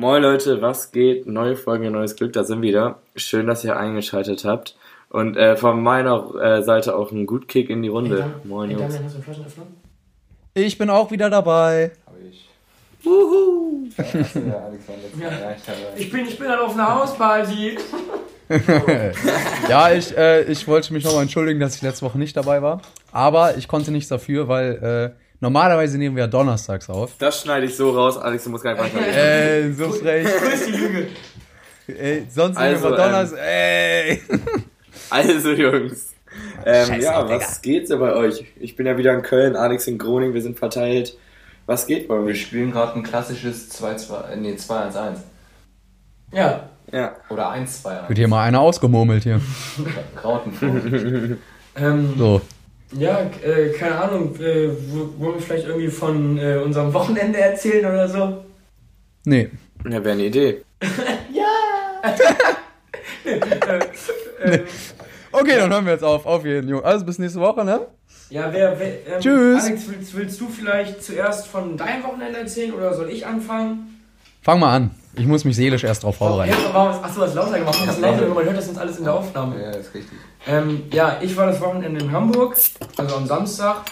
Moin Leute, was geht? Neue Folge, neues Glück, da sind wir wieder. Schön, dass ihr eingeschaltet habt. Und äh, von meiner äh, Seite auch ein gut Kick in die Runde. Ey, Dan- Moin ey, Jungs. Hast du Flaschenöffner? Ich bin auch wieder dabei. Hab ich. Wuhu! Ja, ich bin, ich bin halt auf einer Hausparty. Ja, ich, äh, ich wollte mich nochmal entschuldigen, dass ich letzte Woche nicht dabei war. Aber ich konnte nichts dafür, weil äh, normalerweise nehmen wir ja donnerstags auf. Das schneide ich so raus, Alex, du musst gar nicht weiter. Ey, so frech. Grüß die Lüge. Ey, sonst Also, nehmen wir donnerstags. Ey. Also Jungs, ähm, ja, Digga. was geht so bei euch? Ich bin ja wieder in Köln, Alex in Groningen, wir sind verteilt. Was geht bei Wir euch? spielen gerade ein klassisches 2-2, äh, nee, 2-1-1. Ja. Ja, Oder 1-2-1. Wird hier mal einer ausgemurmelt hier. Grautenfurt. Ähm, So. Ja, äh, keine Ahnung. Äh, wo- wollen wir vielleicht irgendwie von äh, unserem Wochenende erzählen oder so? Nee. ja wäre eine Idee. Äh, äh, Okay, dann hören wir jetzt auf. Auf jeden Fall. Also bis nächste Woche, ne? ja, wer, wer ähm, Tschüss. Alex, willst, willst du vielleicht zuerst von deinem Wochenende erzählen oder soll ich anfangen? Fang mal an. Ich muss mich seelisch erst drauf vorbereiten. Ja, achso, was lauter gemacht. Was lauter, man hört das uns alles in der Aufnahme. Ja, ist richtig. Ähm, ja, ich war das Wochenende in Hamburg, also am Samstag.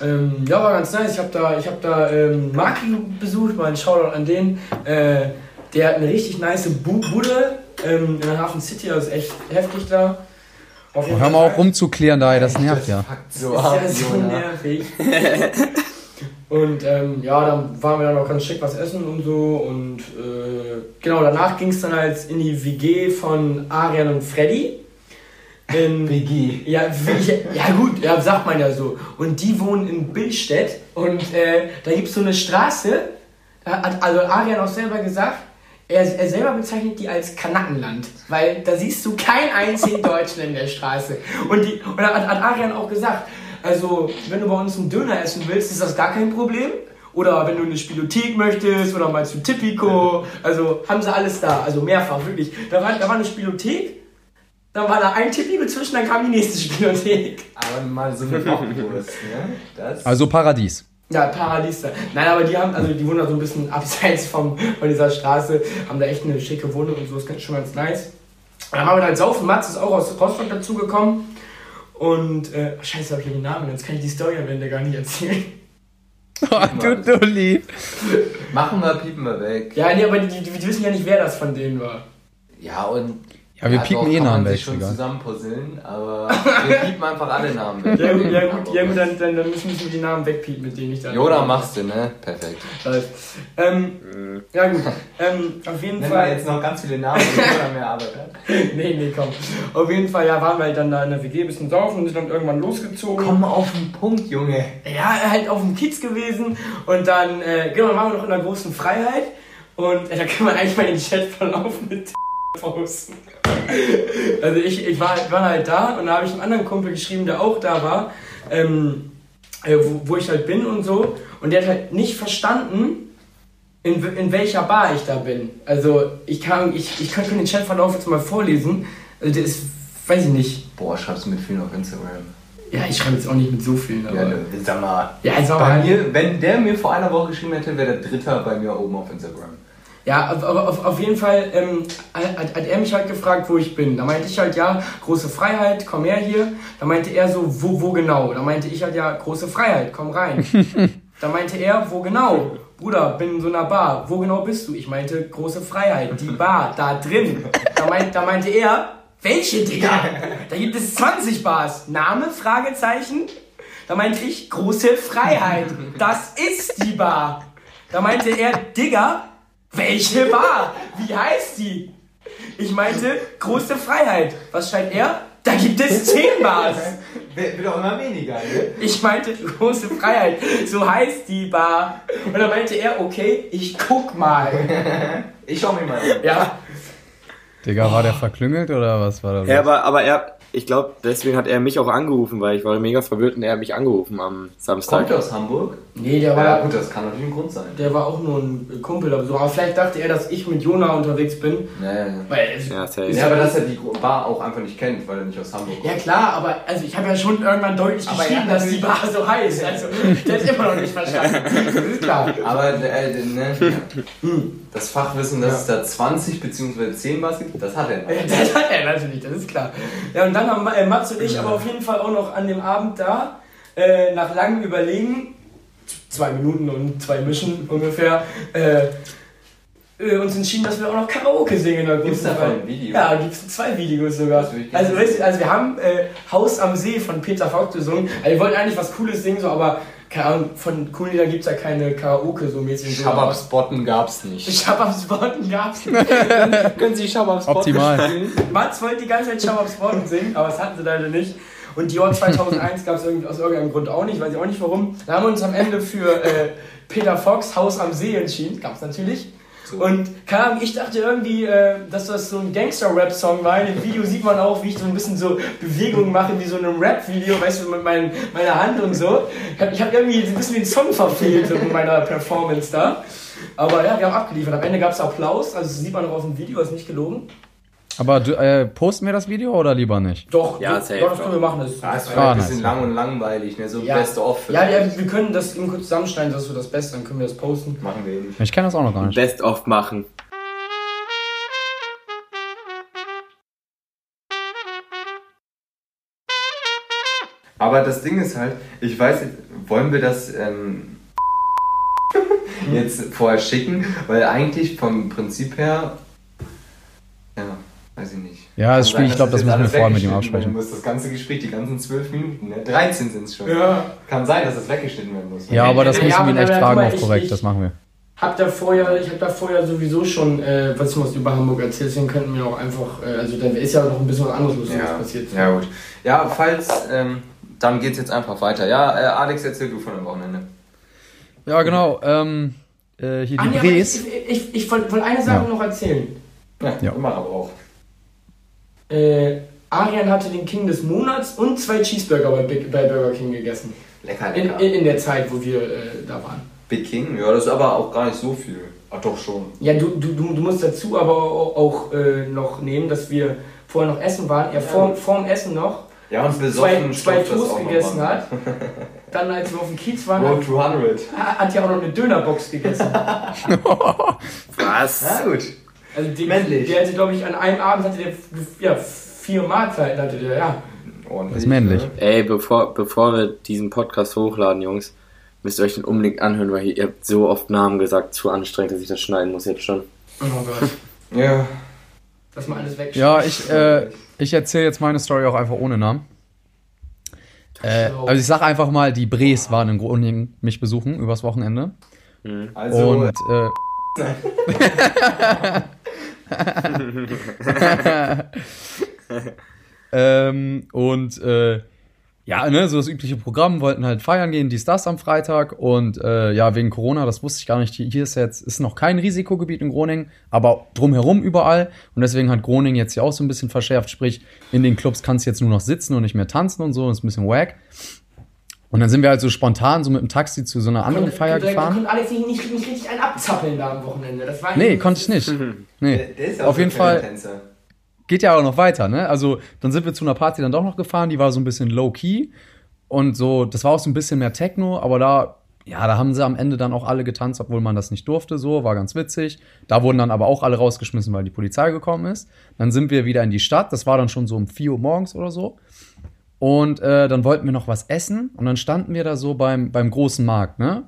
Ähm, ja, war ganz nice. Ich habe da, ich hab da ähm, Maki besucht, mal ein Shoutout an den. Äh, der hat eine richtig nice Bu Bude ähm, in der Hafen City, das ist echt heftig da. Auf jeden Hör mal auch rumzuklären da, das nervt ja. Packt so ist ja so nervig. und ähm, ja, dann waren wir dann auch ganz schick was essen und so. Und äh, genau, danach ging es dann halt in die WG von Arian und Freddy. In, WG. ja, ja gut, ja, sagt man ja so. Und die wohnen in Billstedt und äh, da gibt es so eine Straße, da hat also Arian auch selber gesagt, er, er selber bezeichnet die als Kanackenland, weil da siehst du keinen einzigen Deutschen in der Straße. Und, die, und da hat, hat Arian auch gesagt, also wenn du bei uns einen Döner essen willst, ist das gar kein Problem. Oder wenn du eine Spielothek möchtest oder mal zu Tipico, also haben sie alles da, also mehrfach, wirklich. Da war, da war eine Spielothek, dann war da ein Tipico zwischen, dann kam die nächste Spielothek. Aber mal so eine Bockwurst, ne? Das. Also Paradies. Ja, Paradies da. Nein, aber die haben, also die wohnen da so ein bisschen abseits vom, von dieser Straße, haben da echt eine schicke Wohnung und so, ist ganz- schon ganz nice. Und dann haben wir halt saufen, Mats ist auch aus Rostock dazugekommen. Und, äh, oh, scheiße, hab ich ja den Namen, jetzt kann ich die Story am Ende gar nicht erzählen. Oh, du Dulli. Machen wir, piepen wir weg. Ja, nee, aber die, die, die wissen ja nicht, wer das von denen war. Ja, und. Ja, wir piepen doch, eh Namen weg, schon zusammenpuzzeln, aber wir piepen einfach alle Namen weg. Ja, gut, ja, gut, ja, gut dann, dann, dann müssen wir die Namen wegpiepen, mit denen ich da. Jona machst du, ne? Perfekt. Weiß. Ähm, ja, gut. Ähm, auf jeden Nennen Fall. wir jetzt noch ganz viele Namen, die Jona mehr Arbeit hat. nee, nee, komm. Auf jeden Fall, ja, waren wir halt dann da in der WG, bisschen saufen und sind dann irgendwann losgezogen. Komm auf den Punkt, Junge. Ja, halt auf dem Kiez gewesen und dann, äh, genau, dann waren wir noch in der großen Freiheit und äh, da kann man eigentlich mal den Chatverlauf mit posten. Also ich, ich war, war halt da und da habe ich einem anderen Kumpel geschrieben, der auch da war, ähm, äh, wo, wo ich halt bin und so und der hat halt nicht verstanden, in, in welcher Bar ich da bin. Also ich kann, ich, ich kann den Chatverlauf jetzt mal vorlesen. Also der ist, weiß ich nicht. Boah, schreibst du mit vielen auf Instagram. Ja, ich schreibe jetzt auch nicht mit so vielen, aber... Ja, ne, sag mal. Ja, jetzt aber Bei mir, wenn der mir vor einer Woche geschrieben hätte, wäre der Dritter bei mir oben auf Instagram. Ja, auf, auf, auf- jeden Fall ähm, hat, hat er mich halt gefragt, wo ich bin. Da meinte ich halt, ja, große Freiheit, komm her hier. Da meinte er so, wo, wo genau? Da meinte ich halt, ja, große Freiheit, komm rein. da meinte er, wo genau? Bruder, bin in so einer Bar. Wo genau bist du? Ich meinte, große Freiheit, die Bar, da drin. Da, meint, da meinte er, welche, Digga? Da gibt es 20 Bars. Name, Fragezeichen? Da meinte ich, große Freiheit. Das ist die Bar. Da meinte er, Digga, welche Bar? Wie heißt die? Ich meinte, große Freiheit. Was schreibt er? Da gibt es 10 Bars. Wird auch immer weniger, ne? Ich meinte, große Freiheit. So heißt die Bar. Und dann meinte er, okay, ich guck mal. Ich schau mir mal um. Ja, Digga, war der verklüngelt oder was war da los? Ja, aber, aber er, ich glaube, deswegen hat er mich auch angerufen, weil ich war mega verwirrt und er hat mich angerufen am Samstag. Kommt er aus Hamburg? Nee, der war, Ja, gut, das kann natürlich ein Grund sein. der war auch nur ein Kumpel oder so. Aber vielleicht dachte er, dass ich mit Jona unterwegs bin. Ja, ja, ja. Weil, Ja, safe. Ja, aber dass er die Bar auch einfach nicht kennt, weil er nicht aus Hamburg Ja kommt. klar, aber also ich habe ja schon irgendwann deutlich Aber geschrieben, dass die Bar so heißt. Also der ist immer noch nicht verstanden. Das ist klar. Aber äh, ne, das Fachwissen, dass es da 20 bzw. 10 Bars gibt, das hat er. Ja, Das hat er natürlich, das ist klar. Ja, und dann haben äh, Mats und ich aber auf jeden Fall auch noch an dem Abend da, äh, nach langem Überlegen, zwei Minuten und zwei Mischen ungefähr, äh, äh, uns entschieden, dass wir auch noch Karaoke singen in der Gibt's großen davon ein Video? Ja, gibt es zwei Videos sogar. Also, weißt du, also wir haben äh, Haus am See von Peter Vogt gesungen. Also wir wollten eigentlich was Cooles singen, so, aber keine Ahnung, von coolen Liedern gibt es ja keine Karaoke so mäßig. Shabab-Spotten gab's nicht. Shababs Worten gab's nicht. Können Sie Shabab-Spotten Optimal. Mats wollte die ganze Zeit Shababs Worten singen, aber das hatten sie leider nicht. Und die Jahr 2001 gab es aus irgendeinem Grund auch nicht, weiß ich auch nicht warum. Da haben wir uns am Ende für äh, Peter Fox Haus am See entschieden, gab es natürlich. Und Ahnung, ich dachte irgendwie, äh, dass das so ein Gangster-Rap-Song war. In dem Video sieht man auch, wie ich so ein bisschen so Bewegungen mache, wie so in einem Rap-Video, weißt du, mit mein, meiner Hand und so. Ich habe hab irgendwie ein bisschen den Song verfehlt so in meiner Performance da. Aber ja, wir haben abgeliefert. Am Ende gab es Applaus, also das sieht man auch auf dem Video, ist nicht gelogen. Aber du, äh, posten wir das Video oder lieber nicht? Doch, Ja, safe, doch, das können wir machen. Das ist Ah, ist Ah, vielleicht ein nice. bisschen lang und langweilig, ne? So Ja. Best-of. ja, vielleicht. ja, wir können das eben kurz zusammenschneiden, das ist so das Beste, dann können wir das posten. Machen wir eben. Ich kenne das auch noch gar nicht. Best of machen. Aber das Ding ist halt, ich weiß jetzt, wollen wir das ähm, jetzt vorher schicken? Weil eigentlich vom Prinzip her, Ja, das Spiel, ich glaube, das müssen wir vorher mit ihm absprechen. Muss. Das ganze Gespräch, die ganzen zwölf Minuten, ne? 13 sind es schon. Ja. Kann sein, dass es weggeschnitten werden muss. Ja, aber das Ja, müssen wir ihn echt fragen mal, ich- korrekt, ich- das machen wir. Hab da vorher, ich habe da vorher sowieso schon, äh, was ich was über Hamburg erzählt, deswegen könnten wir auch einfach, äh, also da ist ja noch ein bisschen was anderes Lustiges Ja, passiert. ja gut. Ja, falls, ähm, dann geht's jetzt einfach weiter. Ja, äh, Alex, erzähl du von dem Wochenende. Ja, genau. Ähm, äh, hier die nee, aber Brees. ich, ich, ich, ich wollte wollte eine Sache Ja. noch erzählen. Ja, Ja. immer aber auch. Äh, Arian hatte den King des Monats und zwei Cheeseburger bei, Big, bei Burger King gegessen. Lecker, In, lecker. in, in der Zeit, wo wir äh, da waren. Big King? Ja, das ist aber auch gar nicht so viel. Ach doch schon. Ja, du, du, du, musst dazu aber auch, auch äh, noch nehmen, dass wir vorher noch essen waren. Er vor, vorm Essen noch Ja, und zwei, besoffen zwei das Toast noch gegessen hat. Dann, als wir auf dem Kiez waren, Road hat, 200. hat ja auch noch eine Dönerbox gegessen. Was? Na gut. Also die, Männlich. Der hatte, glaube ich, an einem Abend hatte der ja, vier Mahlzeiten. Hatte der, ja. Ordentlich, Das ist männlich. Ey, bevor, bevor wir diesen Podcast hochladen, Jungs, müsst ihr euch den unbedingt anhören, weil ihr habt so oft Namen gesagt, zu anstrengend, dass ich das schneiden muss jetzt schon. Oh Gott. Ja. Dass man alles weg. Ja, ich, äh, ich erzähle jetzt meine Story auch einfach ohne Namen. Äh, also ich sag einfach mal, die Brees waren in Groningen mich besuchen übers Wochenende. Also, Und äh, ähm, und äh, ja, ne, so das übliche Programm, wollten halt feiern gehen, dies, das am Freitag und äh, ja, wegen Corona, das wusste ich gar nicht, hier ist jetzt, ist noch kein Risikogebiet in Groningen, aber drumherum überall und deswegen hat Groningen jetzt hier auch so ein bisschen verschärft, sprich, in den Clubs kannst du jetzt nur noch sitzen und nicht mehr tanzen und so, das ist ein bisschen wack. Und dann sind wir halt so spontan so mit dem Taxi zu so einer anderen Feier Da gefahren. konnte Alex nicht, nicht, nicht richtig einen abzappeln da am Wochenende. Das war Nee, konnte ich nicht. Nee. der, der ist ja Auf auch jeden Fall- Tänzer. geht ja auch noch weiter, ne? Also, dann sind wir zu einer Party dann doch noch gefahren, die war so ein bisschen low-key. Und so, das war auch so ein bisschen mehr Techno, aber da, ja, da haben sie am Ende dann auch alle getanzt, obwohl man das nicht durfte, so, war ganz witzig. Da wurden dann aber auch alle rausgeschmissen, weil die Polizei gekommen ist. Dann sind wir wieder in die Stadt, das war dann schon so um 4 Uhr morgens oder so. Und äh, dann wollten wir noch was essen und dann standen wir da so beim, beim großen Markt, ne?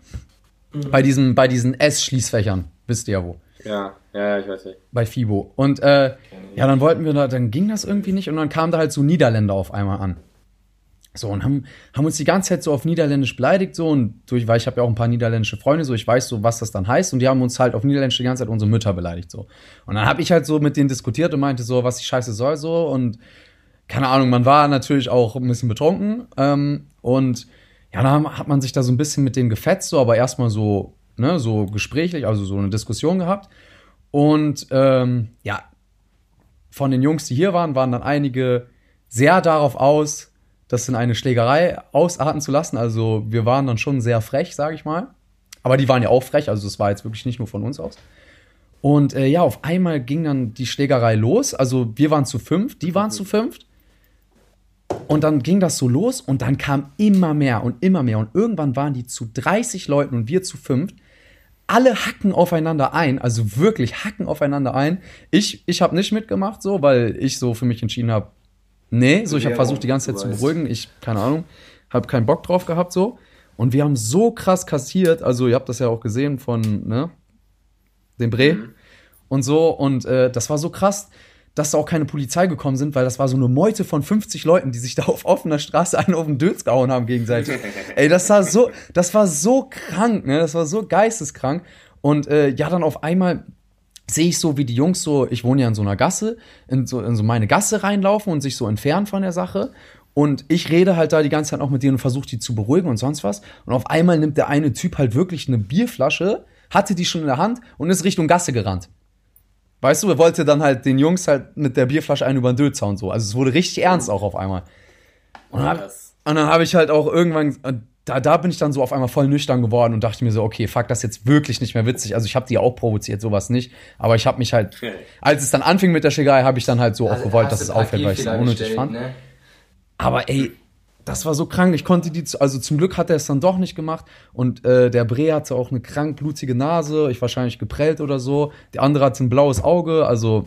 Bei, diesem, bei diesen S-Schließfächern, wisst ihr ja wo Ja, ja, ich weiß nicht. bei FIBO. Und äh, ja, dann wollten wir da, dann ging das irgendwie nicht und dann kamen da halt so Niederländer auf einmal an. So, und haben, haben uns die ganze Zeit so auf Niederländisch beleidigt, so, und durch, weil ich habe ja auch ein paar niederländische Freunde, so, ich weiß so, was das dann heißt, und die haben uns halt auf Niederländisch die ganze Zeit unsere Mütter beleidigt, so. Und dann habe ich halt so mit denen diskutiert und meinte so, was die Scheiße soll, so, und keine Ahnung, man war natürlich auch ein bisschen betrunken, ähm, und ja, dann hat man sich da so ein bisschen mit denen gefetzt, so, aber erstmal so, ne, so gesprächlich, also so eine Diskussion gehabt. Und ähm, ja, von den Jungs, die hier waren, waren dann einige sehr darauf aus, das in eine Schlägerei ausarten zu lassen. Also wir waren dann schon sehr frech, sage ich mal. Aber die waren ja auch frech, also es war jetzt wirklich nicht nur von uns aus. Und äh, ja, auf einmal ging dann die Schlägerei los. Also wir waren zu fünf, die waren zu fünft. Und dann ging das so los und dann kam immer mehr und immer mehr. Und irgendwann waren die zu 30 Leuten und wir zu fünft. Alle hacken aufeinander ein, also wirklich hacken aufeinander ein. Ich, ich habe nicht mitgemacht, so, weil ich so für mich entschieden habe, nee, so ich habe versucht die ganze Zeit zu beruhigen. Ich, keine Ahnung, habe keinen Bock drauf gehabt, so. Und wir haben so krass kassiert, also ihr habt das ja auch gesehen von, ne, dem Bre mhm. und so. Und äh, das war so krass, dass da auch keine Polizei gekommen sind, weil das war so eine Meute von 50 Leuten, die sich da auf offener Straße einen auf den Dötz gehauen haben gegenseitig. Ey, das war so, das war so krank, ne? Das war so geisteskrank. Und äh, ja, dann auf einmal sehe ich so, wie die Jungs so, ich wohne ja in so einer Gasse, in so, in so meine Gasse reinlaufen und sich so entfernen von der Sache. Und ich rede halt da die ganze Zeit auch mit denen und versuche die zu beruhigen und sonst was. Und auf einmal nimmt der eine Typ halt wirklich eine Bierflasche, hatte die schon in der Hand und ist Richtung Gasse gerannt. Weißt du, er wollte dann halt den Jungs halt mit der Bierflasche einen über den Dötz hauen so. Also es wurde richtig ernst auch auf einmal. Und dann, und dann habe ich halt auch irgendwann, da, da bin ich dann so auf einmal voll nüchtern geworden und dachte mir so, okay, fuck, das ist jetzt wirklich nicht mehr witzig. Also ich habe die auch provoziert, sowas nicht. Aber ich habe mich halt, als es dann anfing mit der Schlägerei, habe ich dann halt so also, auch gewollt, dass es aufhört, weil ich es unnötig fand. Ne? Aber ey, das war so krank. Ich konnte die, also zum Glück hat er es dann doch nicht gemacht. Und äh, der Bre hatte auch eine krank blutige Nase, ich wahrscheinlich geprellt oder so. Der andere hatte ein blaues Auge, also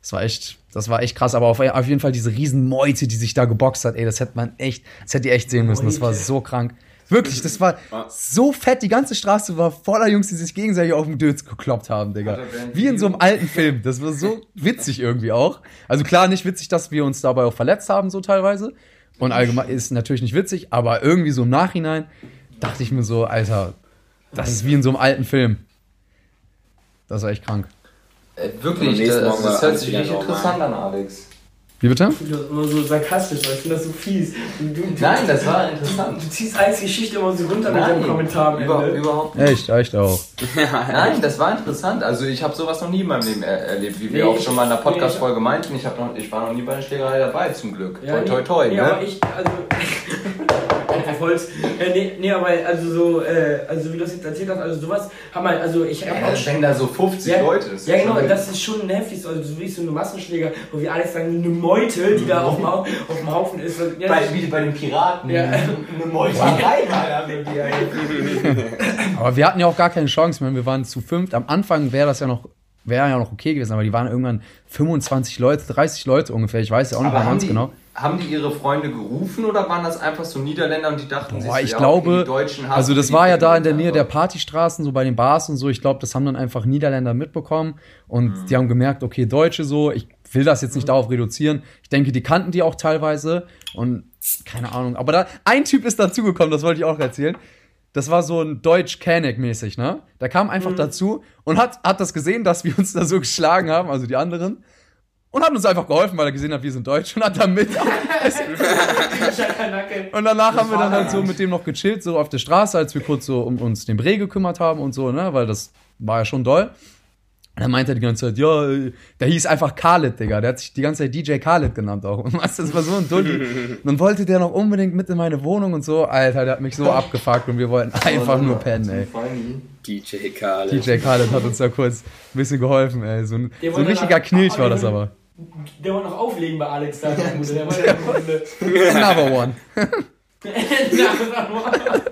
das war echt, das war echt krass. Aber auf, auf jeden Fall diese Riesenmeute, die sich da geboxt hat, ey, das hätte man echt, das hätte ihr echt sehen müssen. Das war so krank. Wirklich, das war so fett. Die ganze Straße war voller Jungs, die sich gegenseitig auf den Dötz gekloppt haben, Digga. Wie in so einem alten Film. Das war so witzig irgendwie auch. Also klar, nicht witzig, dass wir uns dabei auch verletzt haben, so teilweise. Und allgemein ist natürlich nicht witzig, aber irgendwie so im Nachhinein dachte ich mir so, Alter, das ist wie in so einem alten Film. Das war echt krank. Äh, wirklich, das, das hört sich richtig interessant an, Alex. Wie bitte? Ich finde das immer so sarkastisch, weil ich finde das so fies. Du, du, Nein, das war interessant. Du, ziehst als Geschichte immer so runter Nein, mit dem Kommentar. Über, überhaupt nicht. Echt, echt auch. Nein, das war interessant. Also ich habe sowas noch nie in meinem Leben er erlebt, wie nee, wir auch schon mal in der Podcast-Folge meinten. Ich, noch, ich war noch nie bei einer Schlägerei dabei, zum Glück. Ja, toi, toi, toi. Nee, ne? aber ich, also... Holz. Äh, nee, nee, aber also so, äh, also wie du das jetzt erzählt hast, also sowas haben halt, also ich habe ja, auch schon. da so 50 ja, Leute. Das ja, genau, das ist schon heftig, also so wie so eine Massenschläger, wo wir alles sagen, eine Meute, die da auf dem, auf dem Haufen ist. Ja, bei, wie bei den Piraten. Ja. Eine Meute. aber wir hatten ja auch gar keine Chance, mehr. wir waren zu fünft. Am Anfang wäre das ja noch wäre ja noch okay gewesen, aber die waren irgendwann 25 Leute, 30 Leute ungefähr, ich weiß ja auch nicht mehr ganz genau haben die ihre Freunde gerufen oder waren das einfach so Niederländer und die dachten Boah, sich, ich ja, glaube, okay, Deutschen also das war ja da in der Nähe der Partystraßen, so bei den Bars und so. Ich glaube, das haben dann einfach Niederländer mitbekommen und mhm. die haben gemerkt, okay, Deutsche so. Ich will das jetzt nicht mhm. darauf reduzieren. Ich denke, die kannten die auch teilweise und keine Ahnung. Aber da ein Typ ist dazugekommen, das wollte ich auch erzählen. Das war so ein Deutsch-Canik-mäßig, ne? Der kam einfach mhm. dazu und hat, hat das gesehen, dass wir uns da so geschlagen haben, also die anderen und hat uns einfach geholfen, weil er gesehen hat, wir sind deutsch und hat dann mit. und danach haben wir dann halt so mit dem noch gechillt, so auf der Straße, als wir kurz so um uns den Bre gekümmert haben und so, ne, weil das war ja schon doll. Und dann meinte er die ganze Zeit, ja, der hieß einfach Khaled, Digga. Der hat sich die ganze Zeit DJ Khaled genannt auch. Und was, das war so ein Dulli. dann wollte der noch unbedingt mit in meine Wohnung und so. Alter, der hat mich so abgefuckt und wir wollten einfach nur pennen, ey. DJ Khaled. DJ Khaled hat uns da kurz ein bisschen geholfen, ey. So ein, so ein richtiger Knilch war das aber. Der wollte noch auflegen bei Alex da. Der war der Kunde. Another one. Another one.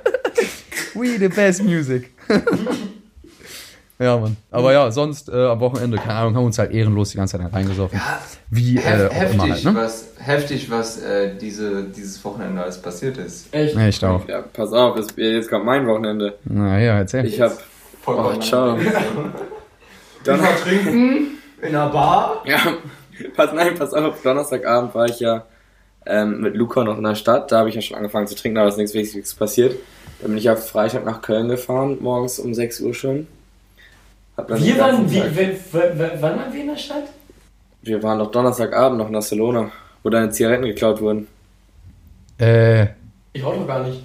We the best music. ja, Mann. Aber ja, sonst äh, am Wochenende, keine Ahnung, haben uns halt ehrenlos die ganze Zeit reingesoffen. Ja, Wie äh, heftig, immer halt, ne? was, heftig, was äh, diese, dieses Wochenende alles passiert ist. Echt? Echt auch. Ja, pass auf, jetzt, jetzt kommt mein Wochenende. Na ja, erzähl. Ich hab. Oh, ciao. Dann mal trinken in einer Bar. Ja, pass, nein, pass auf, Donnerstagabend war ich ja ähm, mit Luca noch in der Stadt. Da habe ich ja schon angefangen zu trinken, aber ist nichts Wichtiges passiert. Dann bin ich am Freitag nach Köln gefahren, morgens um 6 Uhr schon. wir waren, wie, wann waren wir in der Stadt? Wir waren doch Donnerstagabend noch in Barcelona, wo deine Zigaretten geklaut wurden. Äh. Ich auch noch gar nicht.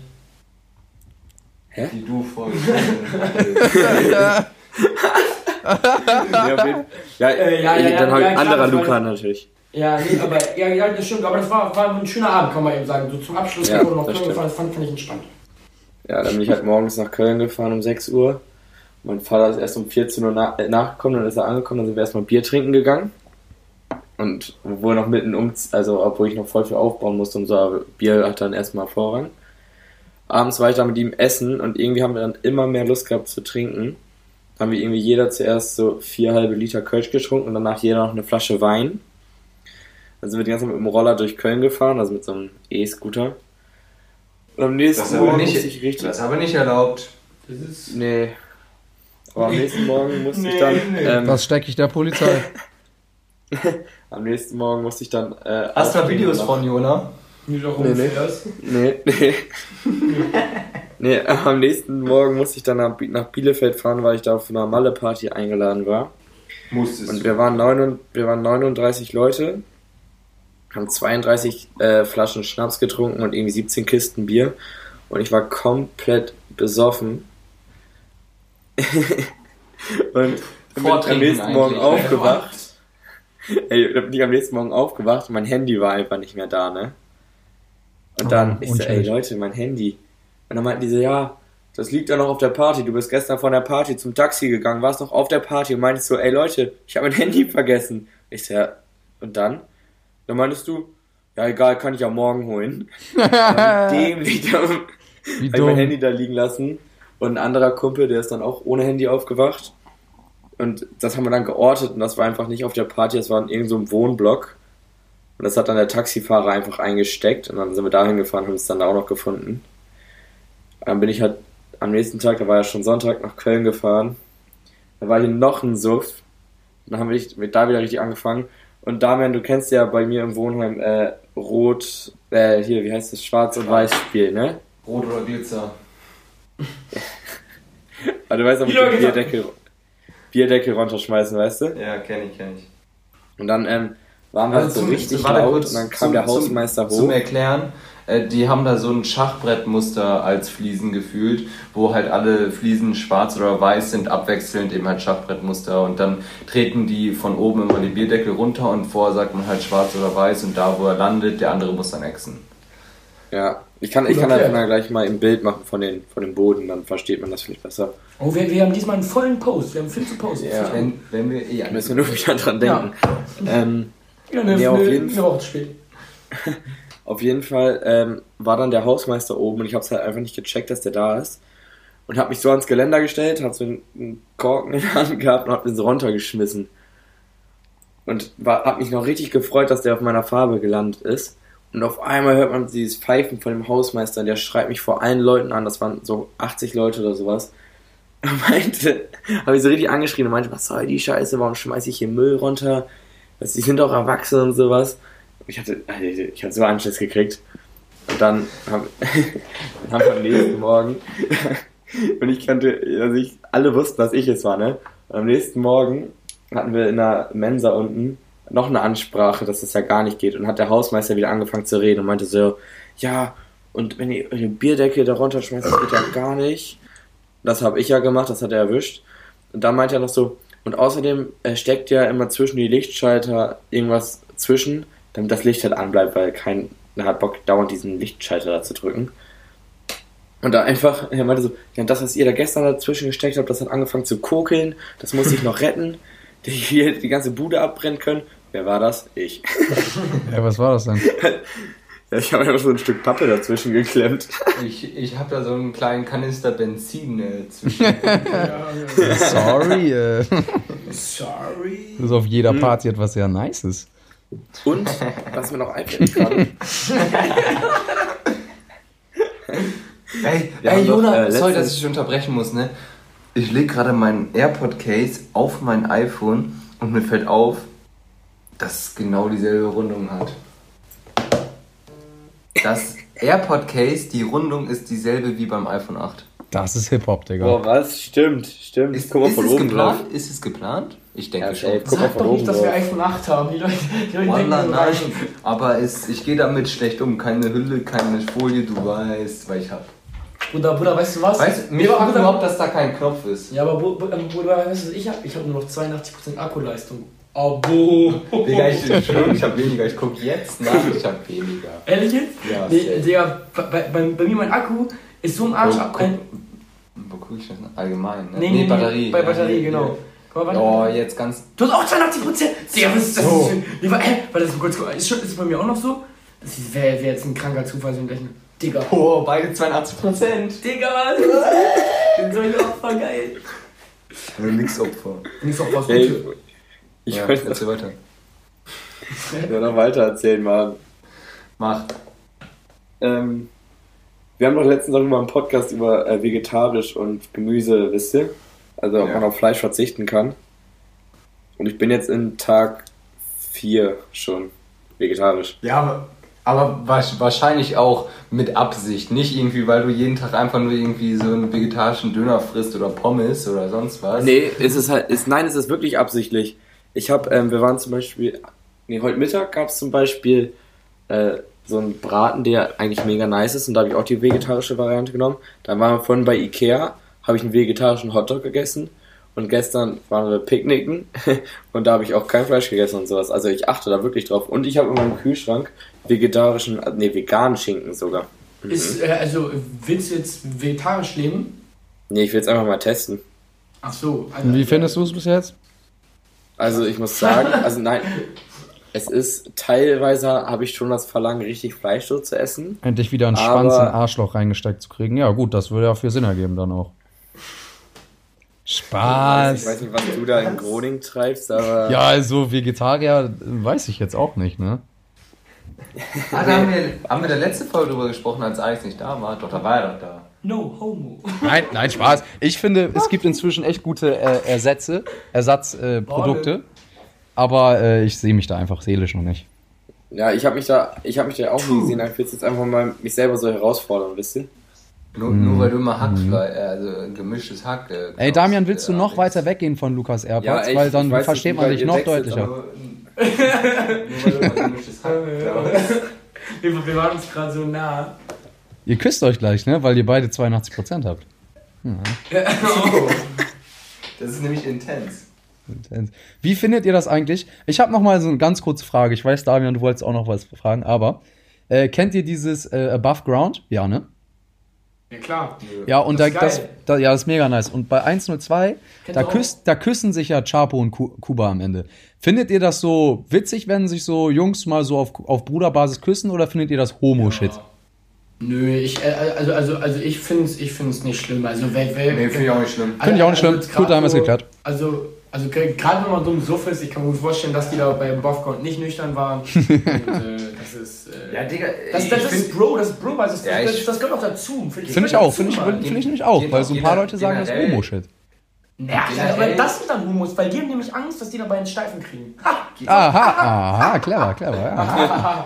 Hä? Die du voll. ja, ja, äh, ja, ja, dann habe ich anderer Luca natürlich. Ja, nee, aber ja, ja, das stimmt. Aber das war, war ein schöner Abend, kann man eben sagen. So zum Abschluss, Ja, wo noch das Köln gefahren, das fand, fand ich entspannt. Ja, dann bin ich halt morgens nach Köln gefahren um 6 Uhr. Mein Vater ist erst um 14 Uhr na äh, nachgekommen, dann ist er angekommen, dann sind wir erstmal Bier trinken gegangen. Und obwohl noch mitten um, also obwohl ich noch voll viel aufbauen musste und so, aber Bier hat dann erstmal Vorrang. Abends war ich dann mit ihm essen und irgendwie haben wir dann immer mehr Lust gehabt zu trinken. Haben wir irgendwie jeder zuerst so vier halbe Liter Kölsch getrunken und danach jeder noch eine Flasche Wein. Dann sind wir die ganze Zeit mit dem Roller durch Köln gefahren, also mit so einem E-Scooter. Und am nächsten Das Morgen nicht, musste ich richtig das aber nicht erlaubt. Das ist. Nee. Aber am nächsten Morgen musste ich Nee, dann. nee. Ähm, Was stecke ich der Polizei? am nächsten Morgen musste ich dann. Äh, Hast du da Videos nach- von, Jona? Nee, nee. Nee, nee. nee, am nächsten Morgen musste ich dann nach, Bi- nach Bielefeld fahren, weil ich da auf einer Malle-Party eingeladen war. Musstest Und wir waren, neun, wir waren 39 Leute, haben 32 äh, Flaschen Schnaps getrunken und irgendwie 17 Kisten Bier. Und ich war komplett besoffen. und bin am nächsten Morgen eigentlich, aufgewacht. Ey, da bin ich am nächsten Morgen aufgewacht und mein Handy war einfach nicht mehr da, ne? Und dann, Oh, ich so, ey. Leute, mein Handy. Und dann meinten die so, ja, das liegt da noch auf der Party. Du bist gestern von der Party zum Taxi gegangen, warst noch auf der Party und meintest so, ey Leute, ich habe mein Handy vergessen. Ich so, ja, und dann? Dann meintest du, ja egal, kann ich ja morgen holen. Dem liegt habe ich mein. Handy da liegen lassen. Und ein anderer Kumpel, der ist dann auch ohne Handy aufgewacht. Und das haben wir dann geortet und das war einfach nicht auf der Party, das war in irgendeinem so Wohnblock. Und das hat dann der Taxifahrer einfach eingesteckt und dann sind wir dahin gefahren, haben es dann da auch noch gefunden. Dann bin ich halt am nächsten Tag, da war ja schon Sonntag, nach Köln gefahren. Da war hier noch ein Suff. Dann haben wir da wieder richtig angefangen. Und Damian, du kennst ja bei mir im Wohnheim äh, Rot, äh, hier, wie heißt das, Schwarz- und Weiß-Spiel, ne? Rot oder Glitzer? Aber du weißt auch mit dem genau. Bierdeckel, Bierdeckel runterschmeißen, weißt du? Ja, kenne ich, kenne ich. Und dann ähm, waren wir halt so richtig warte laut und dann kam zum- der Hausmeister zum, Zum hoch. Erklären, äh, die haben da so ein Schachbrettmuster als Fliesen gefühlt, wo halt alle Fliesen schwarz oder weiß sind, abwechselnd eben halt Schachbrettmuster und dann treten die von oben immer die Bierdeckel runter und vorher sagt man halt schwarz oder weiß und da, wo er landet, der andere muss dann exen. Ja, ich kann, ich kann erklärt. mal gleich mal im Bild machen von den, von dem Boden, dann versteht man das vielleicht besser. Oh, wir, wir haben diesmal einen vollen Post. Wir haben viel zu posten. Ja. Wenn, wenn wir, ja, Da müssen wir nur wieder dran denken. Ähm, Ja, eine, Ja, auf eine, jeden eine Woche zu spät. Auf jeden Fall ähm, war dann der Hausmeister oben und ich habe es halt einfach nicht gecheckt, dass der da ist. Und habe mich so ans Geländer gestellt, habe so einen, Korken in der Hand gehabt und habe den so runtergeschmissen. Und war, hab mich noch richtig gefreut, dass der auf meiner Farbe gelandet ist. Und auf einmal hört man dieses Pfeifen von dem Hausmeister, der schreit mich vor allen Leuten an, das waren so 80 Leute oder sowas. Er meinte, habe ich so richtig angeschrien und meinte, was soll die Scheiße, warum schmeiße ich hier Müll runter? Die sind doch erwachsen und sowas. Ich hatte, ich hatte so Anschiss gekriegt. Und dann haben, wir am nächsten Morgen, und ich kannte, also ich, alle wussten, dass ich es war, ne? Und am nächsten Morgen hatten wir in der Mensa unten noch eine Ansprache, dass das ja gar nicht geht. Und hat der Hausmeister wieder angefangen zu reden und meinte so, ja, und wenn ihr eure Bierdecke darunter schmeißt, das geht ja gar nicht. Das habe ich ja gemacht, das hat er erwischt. Und dann meinte er noch so, und außerdem äh, steckt ja immer zwischen die Lichtschalter irgendwas zwischen, damit das Licht halt anbleibt, weil kein hat Bock, dauernd diesen Lichtschalter da zu drücken. Und da einfach, er meinte so, ja, das, was ihr da gestern dazwischen gesteckt habt, das hat angefangen zu kokeln, das muss ich noch retten, die hier die ganze Bude abbrennen können. Wer war das? Ich. Ja, was war das denn? Ja, ich habe einfach so ein Stück Pappe dazwischen geklemmt. Ich, ich habe da so einen kleinen Kanister Benzin äh, zwischen. Ja, ja. Sorry, äh, Sorry. das ist auf jeder Party etwas sehr Nices. Und, was mir noch einfällt gerade, Ey, Wir ey haben doch, Jona, äh, sorry, dass ich unterbrechen muss, ne? Ich lege gerade mein AirPod-Case auf mein iPhone und mir fällt auf, dass es genau dieselbe Rundung hat. Das AirPod-Case, die Rundung ist dieselbe wie beim iPhone 8. Das ist Hip-Hop, Digga. boah, was? Stimmt, stimmt. Ist, ist, von es oben drauf. geplant? ist es geplant? Ich denke Ja, schon. ey, Sag doch oben nicht, dass wir iPhone 8 haben. Die Leute, die Leute Wallah, denken, nein, aber es, ich gehe damit schlecht um. Keine Hülle, keine Folie, du weißt, weil ich hab. Bruder, Bruder, weißt du was? Weißt mir Ja, aber überhaupt, dass da kein Knopf ist. Ja, aber ähm, Bruder, weißt du, was ich habe? Ich habe nur noch 82% Akkuleistung. Abo. Digga, ich, Entschuldigung, ich hab weniger. Ich guck jetzt nach, ich hab weniger. Ehrlich jetzt? Ja, Nee. Digga, bei, bei, bei mir mein Akku ist so im Arsch. Wo, ab- guck, wo guck ich das? Allgemein, ne? Nee, nee, nee, Batterie. Bei ja, Batterie, hier, genau. Mal. Oh, jetzt ganz. Du hast auch 82 Prozent. Digga, was ist das? So. denn? Nee, wa- hä? Warte, das kurz. Ist, schon, ist es bei mir auch noch so? Das wäre wär jetzt ein kranker Zufall, so ein Rechnen. Digga. Oh, beide 82 Prozent. Digga, was? Den soll ich auch voll geil. Nix Opfer. Nicht auch was Ey, Gutes. ich ja, wollte erzähl weiter. nur noch weiter erzählen, Mann. Mach. Ähm, wir haben doch letztens über einen Podcast über äh, vegetarisch und Gemüse, wisst ihr? Also ob Ja. man auf Fleisch verzichten kann. Und ich bin jetzt in Tag 4 schon vegetarisch. Ja, aber, wahrscheinlich auch mit Absicht. Nicht irgendwie, weil du jeden Tag einfach nur irgendwie so einen vegetarischen Döner frisst oder Pommes oder sonst was. Nee, ist es halt, ist, nein, es ist wirklich absichtlich. Ich habe, ähm, wir waren zum Beispiel, nee, heute Mittag gab es zum Beispiel äh, so einen Braten, der eigentlich mega nice ist und da habe ich auch die vegetarische Variante genommen. Dann waren wir vorhin bei Ikea, habe ich einen vegetarischen Hotdog gegessen und gestern waren wir picknicken und da habe ich auch kein Fleisch gegessen und sowas. Also ich achte da wirklich drauf. Und ich habe in meinem Kühlschrank vegetarischen, äh, nee, veganen Schinken sogar. Mhm. Ist, äh, also, willst du jetzt vegetarisch leben? Nee, ich will jetzt einfach mal testen. Ach so. Also, Und wie findest du es bis jetzt? Also ich muss sagen, also nein, es ist teilweise habe ich schon das Verlangen, richtig Fleisch so zu essen. Endlich wieder einen Schwanz in den Arschloch reingesteckt zu kriegen. Ja, gut, das würde ja viel Sinn ergeben dann auch. Ich Spaß. weiß nicht, was du da in Groningen treibst, aber Ja, also Vegetarier weiß ich jetzt auch nicht, ne? Ah, da haben, wir, haben wir der letzte Folge drüber gesprochen, als Alex nicht da war? Doch, da war er doch da. No homo. Nein, nein, Spaß. Ich finde, es gibt inzwischen echt gute äh, Ersätze, Ersatzprodukte. Äh, aber äh, ich sehe mich da einfach seelisch noch nicht. ja, ich habe mich da, ich habe mich da auch nie gesehen. Ich will jetzt einfach mal mich selber so herausfordern, wisst ihr? Nur, nur weil du immer Hackfleisch, äh, also gemischtes Hack. Äh, Ey, Damian, willst du äh, noch Alex. weiter weggehen von Lukas AirPods? Ja, ey, weil dann weiß versteht nicht, man dich noch deutlicher. Nur, nur weil du immer gemischtes Hack. Wir, wir waren uns gerade so nah. Ihr küsst euch gleich, ne? Weil ihr beide 82% habt. Das ist nämlich intens. Wie findet ihr das eigentlich? Ich habe noch mal so eine ganz kurze Frage. Ich weiß, Damian, du wolltest auch noch was fragen, aber äh, kennt ihr dieses äh, Above Ground? Ja, ne? Ja, klar. Ja, und Das da, ist das, da, ja, das ist mega nice. Und bei 102, Kennt da, küsst, da küssen sich ja Chapo und Ku- Kuba am Ende. Findet ihr das so witzig, wenn sich so Jungs mal so auf, auf Bruderbasis küssen oder findet ihr das Homo-Shit? Nö, ich, äh, also, also, also ich finde es ich find's nicht schlimm. Also, wer, wer, Nee, finde ich auch nicht schlimm. Finde ich auch nicht schlimm. jetzt Gut, da haben wir es geklärt. Also, also ge- gerade wenn man dumm Suff ist, ich kann mir gut vorstellen, dass die da beim Buffcount nicht nüchtern waren. Und, äh, das ist. Äh, Ja, Digga, das, das ich ist find- Bro, das ist Bro, das, ist, Ja, das, ich- das gehört auch dazu. Finde Finde ich auch, finde ich, find ich nämlich auch, weil so ein paar Leute sagen, das ist. Homo-Shit. Ja, aber das sind dann Homos, weil die haben nämlich Angst, dass die dabei einen Steifen kriegen. Ha! Aha, aha, clever, clever, ja. Aha.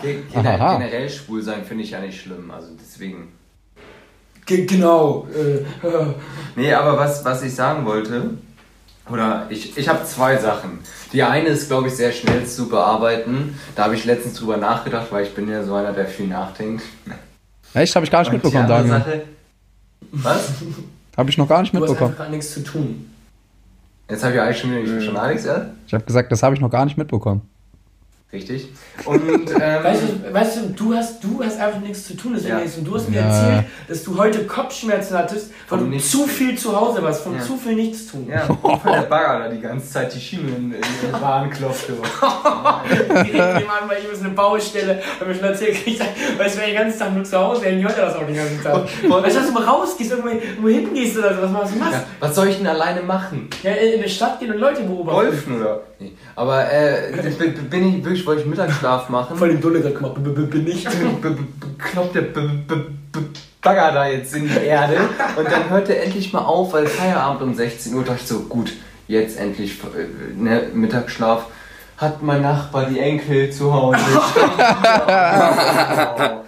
Generell schwul sein finde ich ja nicht schlimm. Also deswegen. Ge genau. Äh, Nee, aber was, was ich sagen wollte, oder ich, ich habe zwei Sachen. Die eine ist, glaube ich, sehr schnell zu bearbeiten. Da habe ich letztens drüber nachgedacht, weil ich bin ja so einer, der viel nachdenkt. Echt, habe ich gar nicht Und mitbekommen, Damian. Sache, was? Habe ich noch gar nicht du hast mitbekommen. einfach nichts zu tun. Jetzt habe ich eigentlich schon, wieder- schon Alex, ja? Ich habe gesagt, das habe ich noch gar nicht mitbekommen. Richtig. Und, ähm, Weißt du, weißt du, du hast, du hast einfach nichts zu tun. Deswegen Ja. denkst du, du hast mir Ja. erzählt, dass du heute Kopfschmerzen hattest, weil Vom du Nichts- zu viel zu Hause warst, von Ja. zu viel nichts tun. ja, weil der Bagger da die ganze Zeit die Schiene in, in den Bahn klopfte. Direkt nebenan bei ihm ist eine Baustelle. Hab mir schon erzählt, ich sag, weißt du, wenn ich den ganzen Tag nur zu Hause wäre, hört er das auch den ganzen Tag. Und- weißt du, dass du mal rausgehst, irgendwo, irgendwo hinten gehst oder so, was machst du? Was? Ja, was soll ich denn alleine machen? Ja, in in die Stadt gehen und Leute beobachten. Golfen oder? Nee. Aber äh, bin ich wirklich, wollte ich Mittagsschlaf machen? Voll den Dulle gemacht, b- bin b- kloppt der Bagger da jetzt in die Erde und dann hört er endlich mal auf, weil Feierabend um 16 Uhr dachte ich so, gut, jetzt endlich äh, ne, Mittagsschlaf. Hat mein Nachbar die Enkel zu Hause.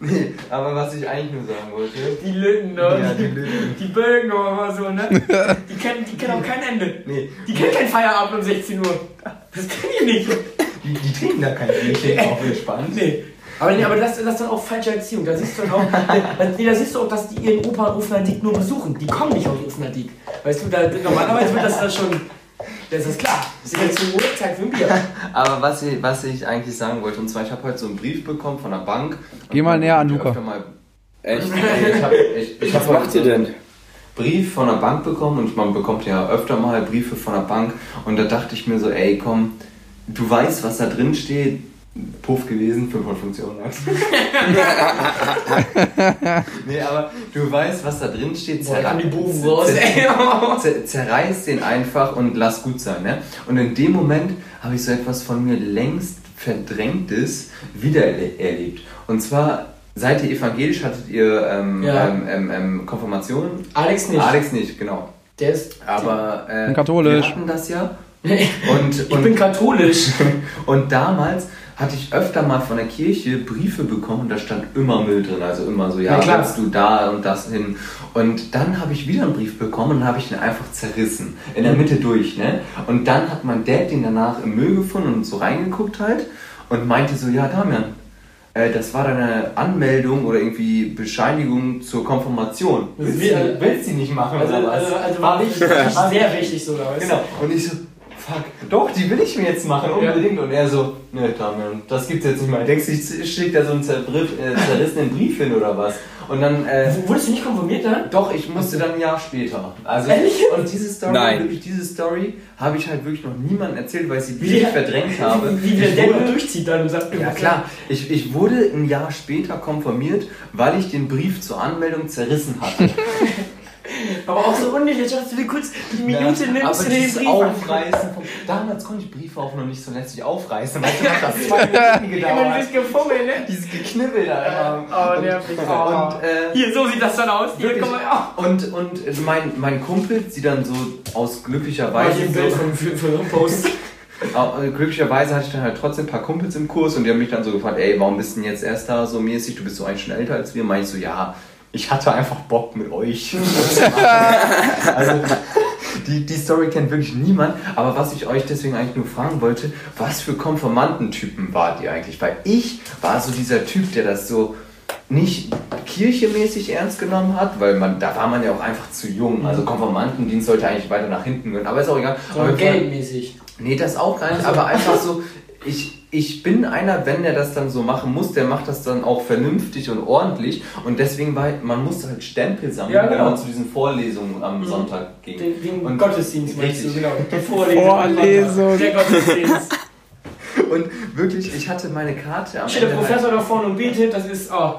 nee, aber was ich eigentlich nur sagen wollte. Die Lütten, ne? Ja, die die, Lütten. die Bögen oder so, ne? Die kennen, die kennen auch kein Ende. Nee, Die kennen kein Feierabend um 16 Uhr. Das kennen die nicht. Die, die trinken da kein Bierchen auf entspannt. Nee. Aber, nee, aber das, das ist dann auch falsche Erziehung. Da siehst du dann auch, da, nee, da siehst du auch, dass die ihren Opa in Offenadijk nur besuchen. Die kommen nicht aus Offenadijk. Weißt du, da, normalerweise wird das dann schon. Das ist klar. Das ist jetzt die Uhrzeit für ein Bier. Aber was ich, was ich eigentlich sagen wollte, und zwar, ich habe heute so einen Brief bekommen von der Bank. Geh mal näher an Luca. Mal, Echt? ich hab, ich, ich Was hab macht ihr so denn? Brief von der Bank bekommen und man bekommt ja öfter mal Briefe von der Bank und da dachte ich mir so, ey komm, du weißt, was da drin steht. Puff gewesen, 500 Funktionen. Max. nee, aber du weißt, was da drin steht. Boah, zerra- kam die Buben raus, zer- ey. zer- Zerreiß den einfach und lass gut sein. Ne? Und in dem Moment habe ich so etwas von mir längst Verdrängtes wieder erle- erlebt. Und zwar, seid ihr evangelisch, hattet ihr ähm, Ja. ähm, ähm, ähm, Konfirmation? Alex nicht. Alex nicht, genau. Der ist. Aber äh, katholisch. wir hatten das ja. ich Und, und, bin katholisch. und damals hatte ich öfter mal von der Kirche Briefe bekommen und da stand immer Müll drin. Also immer so, ja, willst du da und das hin. Und dann habe ich wieder einen Brief bekommen und habe ich ihn einfach zerrissen. In der Mitte durch, ne? Und dann hat mein Dad den danach im Müll gefunden und so reingeguckt halt und meinte so, ja, Damian, äh, das war deine Anmeldung oder irgendwie Bescheinigung zur Konfirmation. Willst du willst du nicht machen Also, oder was? also, also war war sehr wichtig sogar. Weißt? Genau. Und ich so, fuck, doch, die will ich mir jetzt machen, unbedingt. Und er so, ne, Damian, das gibt's jetzt nicht mehr. Denkst du, ich schickt da so einen zerbrief, äh, zerrissenen Brief hin oder was? Und dann, äh, Wurdest du nicht konfirmiert dann? doch, ich musste dann ein Jahr später. Also, Ehrlich? und diese Story, Nein. wirklich diese Story, habe ich halt wirklich noch niemandem erzählt, weil ich sie wirklich verdrängt habe. Wie der noch durchzieht dann und sagt, ja klar, ich, ich wurde ein Jahr später konfirmiert, weil ich den Brief zur Anmeldung zerrissen hatte. Aber auch so unnötig, dass du dir kurz die Minute nimmst aber und den dieses Brief Aufreißen von, Damals konnte ich Briefe auch noch nicht so letztlich aufreißen. Du, hat das zwei Minuten Immer gedauert. bisschen gefummelt, ne? Dieses Geknibbel da immer. Oh, nervig. Oh. Und, äh, Hier, so sieht das dann aus. Hier, wirklich. komm mal. Oh. und, und mein, mein Kumpel sieht dann so aus War glücklicherweise. hier ein Bild So, von, für, für so einen Post. äh, glücklicherweise hatte ich dann halt trotzdem ein paar Kumpels im Kurs und die haben mich dann so gefragt, ey, warum bist du denn jetzt erst da so mäßig? Du bist so eigentlich schon älter als wir. Meinte ich so, ja, ich hatte einfach Bock mit euch. also, die, die Story kennt wirklich niemand, aber was ich euch deswegen eigentlich nur fragen wollte, was für Konformantentypen wart ihr eigentlich? Weil ich war so dieser Typ, der das so nicht kirchemäßig ernst genommen hat, weil man, da war man ja auch einfach zu jung. Also Konformantendienst sollte eigentlich weiter nach hinten gehen, aber ist auch egal. So aber geldmäßig. Nee, das auch gar nicht, Ach so. aber einfach so, ich, ich bin einer, wenn der das dann so machen muss, der macht das dann auch vernünftig und ordentlich und deswegen war, man musste halt Stempel sammeln, Ja, wenn genau. man zu diesen Vorlesungen am Sonntag ging. Den, den Und- Gottesdienst meinst du, Richtig. genau. Die Vorlesung. Vorlesung. Der Gottesdienst. Und wirklich, ich hatte meine Karte am Steht der Ende halt, Professor da vorne und betet, das ist, oh.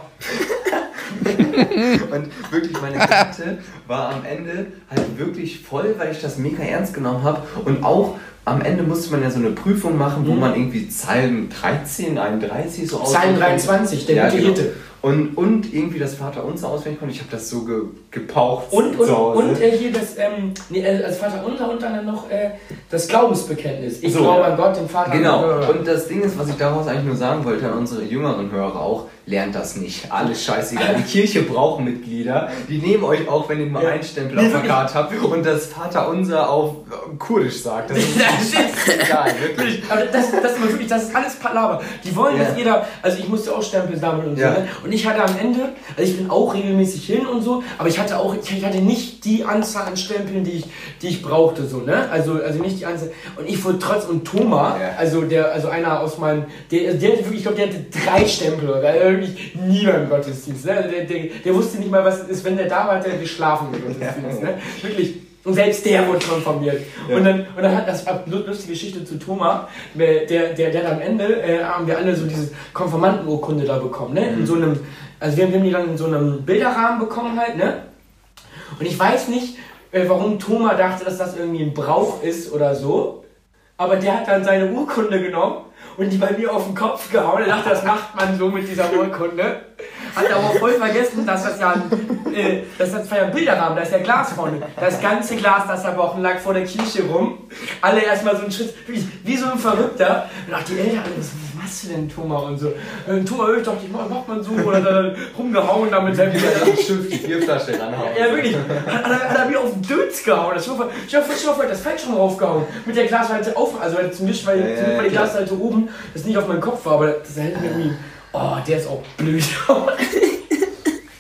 und wirklich meine Karte war am Ende halt wirklich voll, weil ich das mega ernst genommen habe und auch am Ende musste man ja so eine Prüfung machen, wo Mhm. man irgendwie Psalm 13, 31 so auswendig- 23, der Ja, genau. Und, und irgendwie das Vater Unser auswendig konnte. Ich habe das so ge, gepaucht Und, und, und äh, hier das, ähm, nee, äh, als Vater unser und dann noch äh, das Glaubensbekenntnis. Ich So, glaube an Gott, den Vater. Genau. Und das Ding ist, was ich daraus eigentlich nur sagen wollte an unsere jüngeren Hörer auch, lernt das nicht. Alles scheißegal. Die Kirche braucht Mitglieder. Die nehmen euch auch, wenn ihr mal Ja. einen Stempel Nee, auf der. Karte habt und das Vater Unser auf Kurdisch sagt. Das ist egal, wirklich. Aber das, das, ist wirklich, das ist alles Palaver. Die wollen, Ja. dass jeder, also ich musste auch Stempel sammeln und Ja. so. Ne? Und ich hatte am Ende, also ich bin auch regelmäßig hin und so, aber ich hatte auch, ich hatte nicht die Anzahl an Stempeln, die ich, die ich brauchte, so, ne? Also, also nicht die Anzahl. Und ich wurde trotz, und Thomas, Ja. also der, also einer aus meinem, der, der hatte wirklich, ich glaube, der hatte drei Stempel, oder? Der wirklich nie beim Gottesdienst, ne? Der, der, der wusste nicht mal, was es ist, wenn der da war, hat er geschlafen im Gottesdienst, ne? Wirklich. Und selbst der wurde konformiert. Und dann, und dann hat das ab- lustige Geschichte zu Thomas, der, der, der, der hat am Ende, äh, haben wir alle so diese Konformantenurkunde da bekommen, ne? In so einem, also wir haben wir haben die dann in so einem Bilderrahmen bekommen halt, ne? Und ich weiß nicht, äh, warum Thomas dachte, dass das irgendwie ein Brauch ist oder so. Aber der hat dann seine Urkunde genommen und die bei mir auf den Kopf gehauen. Er dachte, das macht man so mit dieser Urkunde. Hat aber voll vergessen, dass das ja ein, äh, das ja ein Bilderrahmen, da ist ja Glas vorne. Das ganze Glas, das da wochenlang vor der Kirche rum. Alle erstmal so einen Schritt, wirklich, wie so ein Verrückter. Und auch die Eltern alle so, was machst du denn, Thomas? Und so, äh, Thomas, ich dachte, was macht man so? Hat dann rumgehauen damit sein. Stift, die Bierflasche ranhauen. Ja, wirklich. Hat, hat, er- hat er mir auf den Dötz gehauen. Das Schoffer, Schoffer, Schoffer hat das falsch rum raufgehauen. Mit der Glasseite auf, also zum Glück, weil, Ja, ja, war die. Glasseite oben, das nicht auf meinem Kopf war, aber das hält mir irgendwie, oh, der ist auch blöd.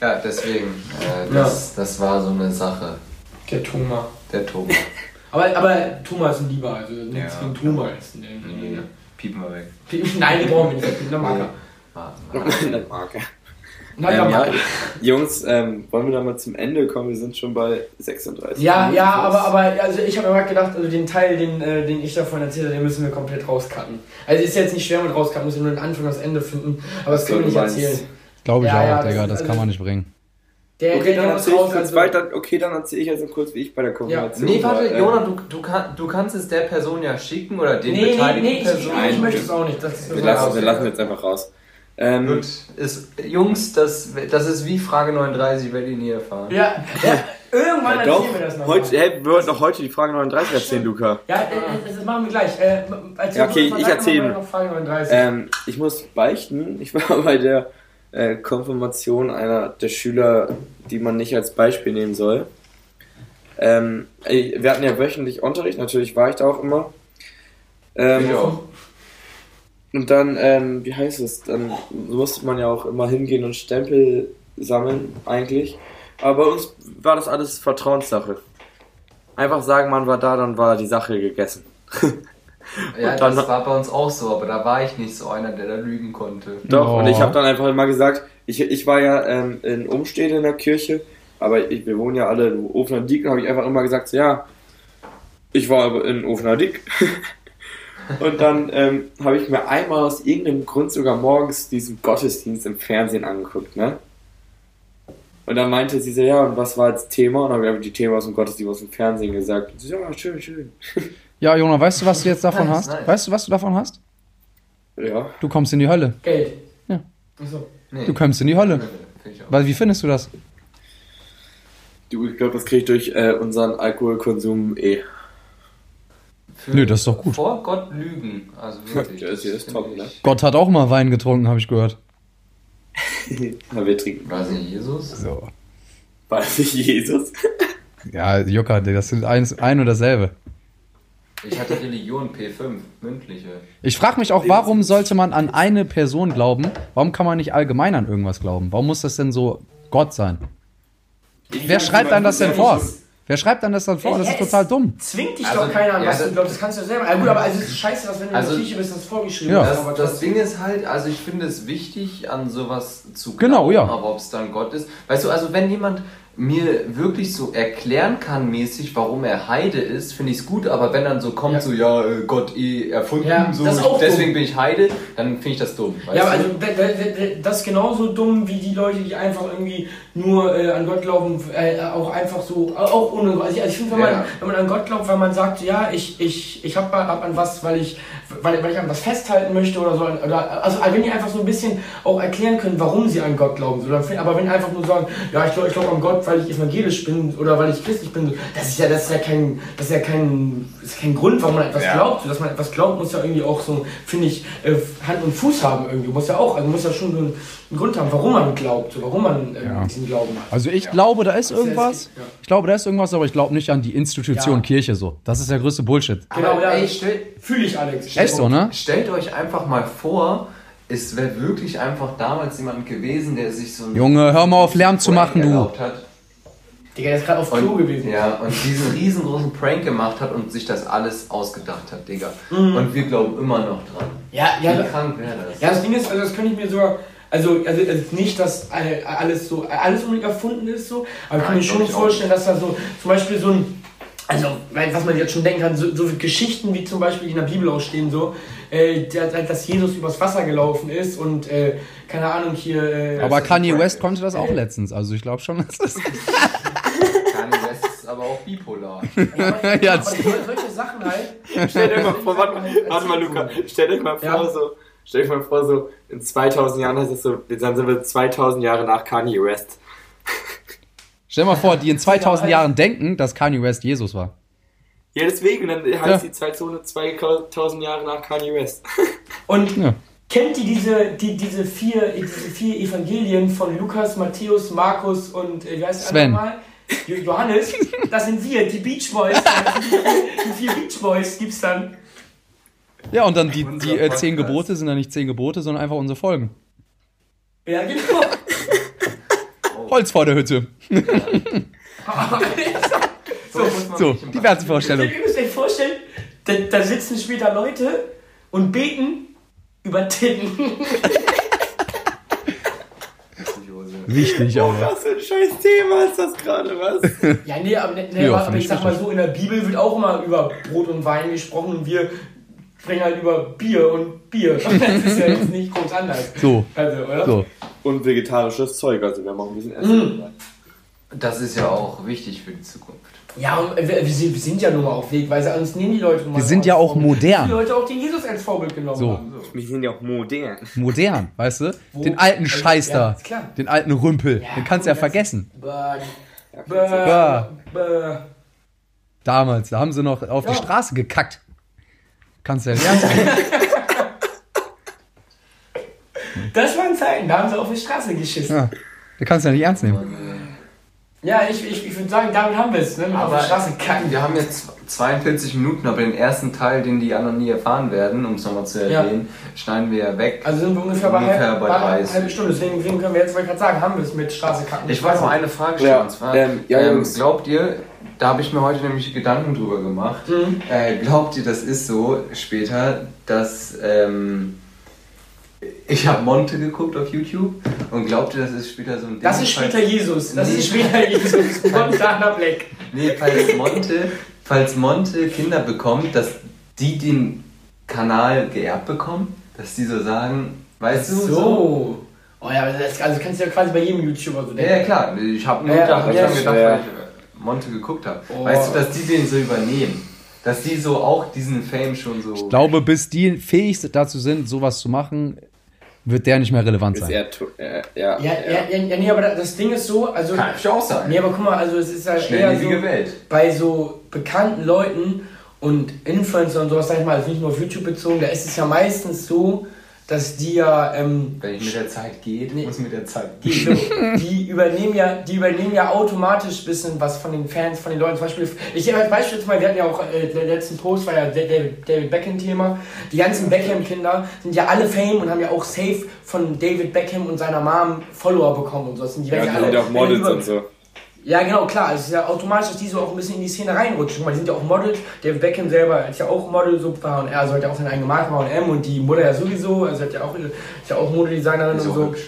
Ja, deswegen. Äh, das, das war so eine Sache. der Thomas. Der Thomas. Aber, aber Thomas ist ein Lieber, also nichts Ja. gegen Thomas. Nee, Nee, piepen wir weg. Nein, die brauchen wir nicht. Piepen, der Marker. Ah, Eine Nein, Ähm, ja. Jungs, ähm, wollen wir da mal zum Ende kommen? Wir sind schon bei 36. Ja, Minuten ja, aber, aber also ich habe immer gedacht, also den Teil, den, äh, den ich davon erzählt habe, den müssen wir komplett rauscutten. Also ist jetzt nicht schwer mit rauscutten, müssen wir nur den Anfang und das Ende finden, aber das So, können wir nicht erzählen. Glaube ich Ja, auch, ja, Digga, das- das kann man nicht bringen. Der, Okay, der, dann erzähle ich also, weiter. Okay, dann erzähle ich also kurz, wie ich bei der Konfirmation Nee, warte, war. Äh, Jona, du, du, kann, du kannst es der Person ja schicken oder den Nee, nee, beteiligten nee, ich, ich, Personen. ich Nein. möchte es auch nicht. Das ist Wir lassen, wir lassen jetzt einfach raus. Ähm, Gut, ist, Jungs, das, das ist wie Frage 39, werdet ihr nie erfahren. Ja, ja, irgendwann ja, erzählen wir das noch. heute, hey, wir wollten doch heute die Frage 39 erzählen, Luca. Ja, äh, das machen wir gleich. Äh, erzähl Ja, okay, ich sag erzähl. mal noch Frage 39. Ähm, ich muss beichten, ich war bei der äh, Konfirmation einer der Schüler, die man nicht als Beispiel nehmen soll. Ähm, wir hatten ja wöchentlich Unterricht, natürlich war ich da auch immer. Ähm, Ich auch. Und dann, ähm, wie heißt es, dann musste man ja auch immer hingehen und Stempel sammeln, eigentlich. Aber bei uns war das alles Vertrauenssache. Einfach sagen, man war da, dann war die Sache gegessen. Ja, das war bei uns auch so, aber da war ich nicht so einer, der da lügen konnte. Doch, Oh. und ich habe dann einfach immer gesagt, ich, ich war ja ähm, in Umstede in der Kirche, aber ich, wir wohnen ja alle in Ofenerdiek, habe ich einfach immer gesagt, so, ja, ich war aber in Ofenerdiek. und dann ähm, habe ich mir einmal aus irgendeinem Grund sogar morgens diesen Gottesdienst im Fernsehen angeguckt, ne? Und dann meinte sie so, ja, und was war jetzt Thema? Und dann habe ich einfach die Themen aus dem Gottesdienst aus dem Fernsehen gesagt. Und sie so, ja, schön, schön. Ja, Jona, weißt du, was du jetzt davon Nice, hast? nice. Weißt du, was du davon hast? Ja. Du kommst in die Hölle. Geld. Ja. Achso. Nee. Du kommst in die Hölle. Weil, wie findest du das? Du, ich glaube, das kriege ich durch äh, unseren Alkoholkonsum eh. Nö, das ist doch gut. Vor Gott lügen. Also wirklich. Das ist top, ich- ne? Gott hat auch mal Wein getrunken, habe ich gehört. Na, wir trinken. War es nicht Jesus? So. War das nicht Jesus? Ja, Jokka, das sind eins, ein und dasselbe. Ich hatte Religion P5, mündliche. Ich frage mich auch, warum sollte man an eine Person glauben? Warum kann man nicht allgemein an irgendwas glauben? Warum muss das denn so Gott sein? Wer schreibt dann das denn vor? Wer schreibt dann das dann vor? Das ist total dumm. Zwingt dich Also, doch keiner an, ja, was das- du glaubst. Das kannst du ja selber. Ja, gut, aber also es ist scheiße, dass wenn du Also- Kirche bist, das vorgeschrieben Ja. ist. Das, das. Ding ist halt, also ich finde es wichtig, an sowas zu glauben, Genau, ja. aber ob es dann Gott ist. Weißt du, also wenn jemand mir wirklich so erklären kann mäßig, warum er Heide ist, finde ich es gut, aber wenn dann so kommt, Ja. so, ja, äh, Gott eh erfunden, Ja, so, ich, auch deswegen dumm. bin ich Heide, dann finde ich das dumm. Weißt Ja, aber also da- da- da- das ist genauso dumm wie die Leute, die einfach irgendwie nur äh, an Gott glauben, äh, auch einfach so, auch ohne. Also ich, also ich finde, wenn, man, Ja. wenn man an Gott glaubt, weil man sagt, ja, ich, ich, ich habe hab an was, weil ich, weil, weil ich an was festhalten möchte oder so. Oder, also wenn die einfach so ein bisschen auch erklären können, warum sie an Gott glauben. So, aber wenn die einfach nur sagen, ja, ich glaube ich glaub an Gott, weil ich evangelisch bin oder weil ich christlich bin, das ist ja, das ist ja kein, das ist ja kein, das ist kein Grund, warum man etwas Ja. glaubt. So, dass man etwas glaubt, muss ja irgendwie auch so, finde ich, äh, Hand und Fuß haben irgendwie. Muss ja auch, also muss ja schon so einen, einen Grund haben, warum man glaubt, so, warum man Ja. diesen Glauben hat. Also ich glaube, da ist irgendwas. Ja. Ich glaube, da ist irgendwas, aber ich glaube nicht an die Institution Ja. Kirche so. Das ist der größte Bullshit. Genau, aber, ja. ey, stell, Fühle ich, Alex. Echt so, ne? stellt euch einfach mal vor, es wäre wirklich einfach damals jemand gewesen, der sich so ein Junge, hör mal auf, Lärm zu machen, du. erlaubt Hat Digga, der ist gerade auf Klo gewesen. Ja, und diesen riesengroßen Prank gemacht hat und sich das alles ausgedacht hat, Digga. Mhm. Und wir glauben immer noch dran. Ja, ja, Wie krank wäre das? Ja, das Ding ist, also das könnte ich mir sogar, also, also, also nicht, dass all- alles so, alles unbedingt erfunden ist so, aber ich kann mir schon vorstellen, dass da so, zum Beispiel so ein, also, weil, was man jetzt schon denken kann, so, so Geschichten wie zum Beispiel die in der Bibel auch stehen, so, äh, dass Jesus übers Wasser gelaufen ist und, äh, keine Ahnung, hier, äh, Aber ist Kanye West konnte das auch letztens. Also ich glaube schon, dass das. Kanye West ist aber auch bipolar. ja, aber, Ja, aber solche, Sachen halt. Stell dir mal vor, warte, warte mal, Luca, stell dir mal vor, Ja. so, stell dir mal vor, so, in 2000 Jahren heißt es so, dann sind wir 2000 Jahre nach Kanye West. Stell dir mal vor, die in 2000 Jahren denken, dass Kanye West Jesus war. Ja, deswegen, dann heißt Ja. die Zeitzone 2000 Jahre nach Kanye West. Und Ja. kennt ihr diese, die, diese, vier, diese vier Evangelien von Lukas, Matthäus, Markus und äh, wie heißt der Sven. andere mal? Jo- Johannes, das sind wir, die Beach Boys. die vier Beach Boys gibt's dann. Ja, und dann die, die äh, zehn. Gebote sind dann nicht zehn Gebote, sondern einfach unsere Folgen. Ja, genau. Holz vor der Hütte. so, So, So, die Wertevorstellung. Ihr müsst euch vorstellen, da, da sitzen später Leute und beten über Titten. Wichtig, aber. Was für ein scheiß Thema ist das gerade, was? Ja, nee, aber, nee, Ja, aber finde ich ich sag mal richtig. so, in der Bibel wird auch immer über Brot und Wein gesprochen und wir sprechen halt über Bier und Bier. Das ist ja jetzt nicht groß anders. So, Also, oder? so. Und vegetarisches Zeug, also wir auch ein bisschen Essen dabei. Das ist ja auch wichtig für die Zukunft. Ja, und wir, wir, sind, wir sind ja nun mal auf Wegweise, uns nehmen die Leute mal Wir sind ja auch Vorbild. modern. Die Leute auch den Jesus als Vorbild genommen So. haben. So. Wir sind ja auch modern. Modern, weißt du? Wo- Den alten Also, Scheiß ja, da. klar. Den alten Rümpel. Ja, Den kannst du ja vergessen. Bäh, Bäh. bäh, bäh. Damals, da haben sie noch auf die Ja. Straße gekackt. Kannst du ja nicht. Das waren Zeiten, da haben sie auf die Straße geschissen. Ja. Da kannst du ja nicht ernst nehmen. Ja, ich, ich, ich würde sagen, damit haben wir es. Ne? Auf die Straße kacken. wir haben jetzt 42 Minuten, aber den ersten Teil, den die ja noch nie erfahren werden, um es nochmal zu Ja. erwähnen, schneiden wir ja weg. Also sind wir ungefähr, bei, Ungefähr halb, bei bei 30. halbe Stunde. Deswegen, deswegen können wir jetzt, wollte ich gerade sagen, haben wir es mit Straße kacken. Ich wollte noch eine Frage stellen, Ja, und zwar, ähm, ja, ähm, Jungs. glaubt ihr, da habe ich mir heute nämlich Gedanken drüber gemacht, Mhm. äh, glaubt ihr, das ist so später, dass, ähm, ich habe Monte geguckt auf YouTube und glaubt ihr, das ist später so ein Ding? Das ist später Jesus. Das Nee. ist später Jesus. Montana Black. Nee, falls Monte, falls Monte Kinder bekommt, dass die den Kanal geerbt bekommen, dass die so sagen, weißt du, So. Oh ja, das, also kannst du ja quasi bei jedem YouTuber so Ja, denken. ja klar, ich habe nur Ja, gedacht, ja, ich hab ja, gedacht, ja. weil ich Monte geguckt habe. Oh. Weißt du, dass die den so übernehmen? Dass die so auch diesen Fame schon so. Ich glaube, bis die fähig dazu sind, sowas zu machen, wird der nicht mehr relevant Ist sein. eher, äh, ja, Ja, ja, ja, ja, nee, aber das Ding ist so, also. Kann ich auch sagen. Nee, aber guck mal, also es ist halt eher so, Welt. bei so bekannten Leuten und Influencer und sowas, sag ich mal, also nicht nur auf YouTube bezogen, da ist es ja meistens so, dass die ja, ähm, Wenn ich mit der Zeit geht, Nee. muss mit der Zeit die, gehen. so, die übernehmen ja, die übernehmen ja automatisch ein bisschen was von den Fans, von den Leuten. Zum Beispiel, ich gebe als Beispiel jetzt mal, wir hatten ja auch, äh, der letzten Post war ja David, David Beckham-Thema. Die ganzen Beckham-Kinder sind ja alle Fame und haben ja auch safe von David Beckham und seiner Mom Follower bekommen und so. Das sind die, ja, werden die alle- auch Models über- und so. Ja, genau, klar. Also es ist ja automatisch, dass die so auch ein bisschen in die Szene reinrutschen. Mal, die sind ja auch Models. David Beckham selber ist ja auch Model, so war und er sollte ja auch seine eigene Marke machen, M und die Mutter ja sowieso, also hat ja auch, ist ja auch Modedesignerin Ist und so. hübsch.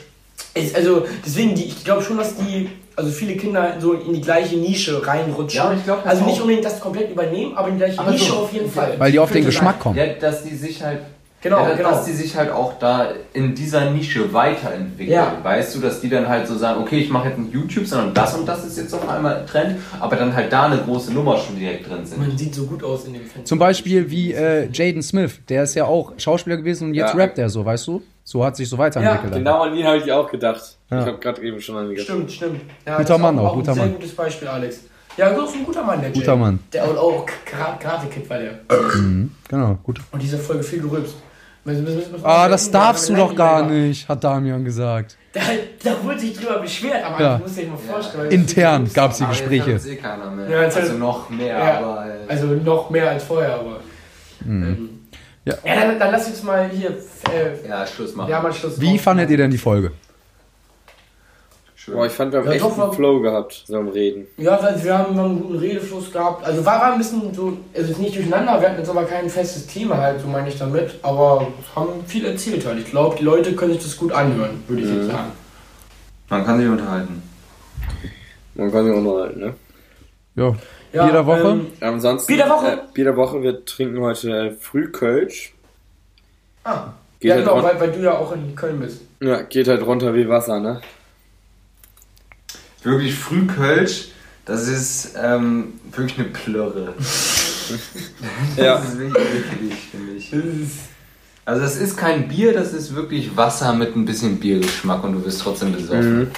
Ist, also deswegen, die, ich glaube schon, dass die, also viele Kinder so in die gleiche Nische reinrutschen. Ja, ich glaub, das also nicht unbedingt das komplett übernehmen, aber in die gleiche Aber Nische so, auf jeden Fall. Weil die auf den Geschmack sein. kommen. Ja, dass die sich halt. Genau, ja, genau. Dass die sich halt auch da in dieser Nische weiterentwickeln. Ja. Weißt du, dass die dann halt so sagen, okay, ich mache jetzt nicht YouTube, sondern das und das ist jetzt auf einmal Trend, aber dann halt da eine große Nummer schon direkt drin sind. Man sieht so gut aus in dem Fenster. Zum Beispiel wie äh, Jaden Smith, der ist ja auch Schauspieler gewesen und jetzt Ja. rappt er so, weißt du? So hat sich so weiterentwickelt. Genau an ihn habe ich auch gedacht. Ja. Ich habe gerade eben schon an ihn gedacht. Stimmt, stimmt. Ja, Guter Mann auch, auch, guter ein sehr Mann. gutes Beispiel, Alex. Ja, so ist ein guter Mann, der Guter Jay. Mann. Der und auch Gra- Karate-Kid war der. Genau, gut. Und diese Folge viel gerülpst. Ah, das darfst du doch gar nicht, hat Damian gesagt. Da, da wurde sich drüber beschwert, aber Ja. ich muss dir mal vorstellen. weil Intern das gab's die jetzt Gespräche. hört's eh keiner mehr. Ja, jetzt also noch mehr, Ja, aber. Äh, Also noch mehr als vorher, aber. Ähm, Ja. ja, dann, dann lass uns mal hier. Äh, ja, Schluss machen. wir haben mal Schluss. Wie machen. fandet ihr denn die Folge? Schön. Boah, ich fand, wir haben Ja, echt doch, einen Flow gehabt, so am Reden. Ja, also wir haben, einen guten Redefluss gehabt. Also war, war ein bisschen so, also jetzt nicht durcheinander, wir hatten jetzt aber kein festes Thema halt, so meine ich damit. Aber haben viel erzählt halt. Ich glaube, die Leute können sich das gut anhören, würde ich jetzt sagen. Man kann sich unterhalten. Man kann sich unterhalten, ne? Ja. Ja, Bier der Woche? Ähm, Ansonsten, Bier der Woche? Äh, Bier der Woche, wir trinken heute äh, Frühkölsch. ah, Geht, ja, halt genau, weil, weil du ja auch in Köln bist. ja, geht halt runter wie Wasser, ne? Wirklich Frühkölsch, das ist ähm, wirklich eine Plörre. Ja. Das ist wirklich eklig, finde ich. Also das ist kein Bier, das ist wirklich Wasser mit ein bisschen Biergeschmack und du wirst trotzdem besoffen. Mhm.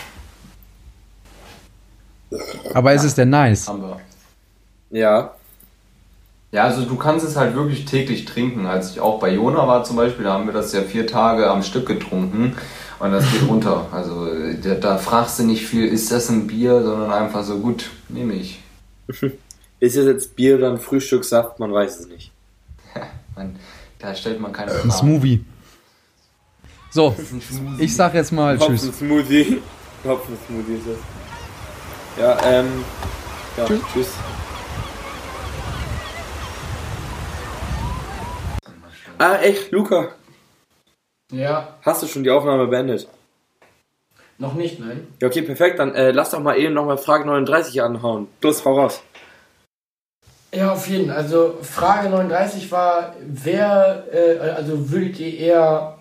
Aber ist es denn nice? Haben wir. Ja. Ja, also du kannst es halt wirklich täglich trinken. Als ich auch bei Jona war zum Beispiel, da haben wir das ja vier Tage am Stück getrunken und das geht runter. Also da, da, fragst du nicht viel, ist das ein Bier, sondern einfach so, gut, nehme ich. Ist es jetzt Bier oder ein Frühstück, sagt Man weiß es nicht. man, da stellt man keine äh, Frage. Ein Smoothie. So, ich sag jetzt mal Hopfen Tschüss. Smoothie. Hopfen Smoothie ist es. Ja, ähm. Ja, tschüss. tschüss. Ah, echt, Luca. Ja, hast du schon die Aufnahme beendet? noch nicht, nein. Ja, okay, perfekt. Dann äh, lass doch mal eben nochmal Frage 39 anhauen. Los, hau raus. Ja, auf jeden Fall. Also Frage 39 war, wer, äh, also würdet ihr eher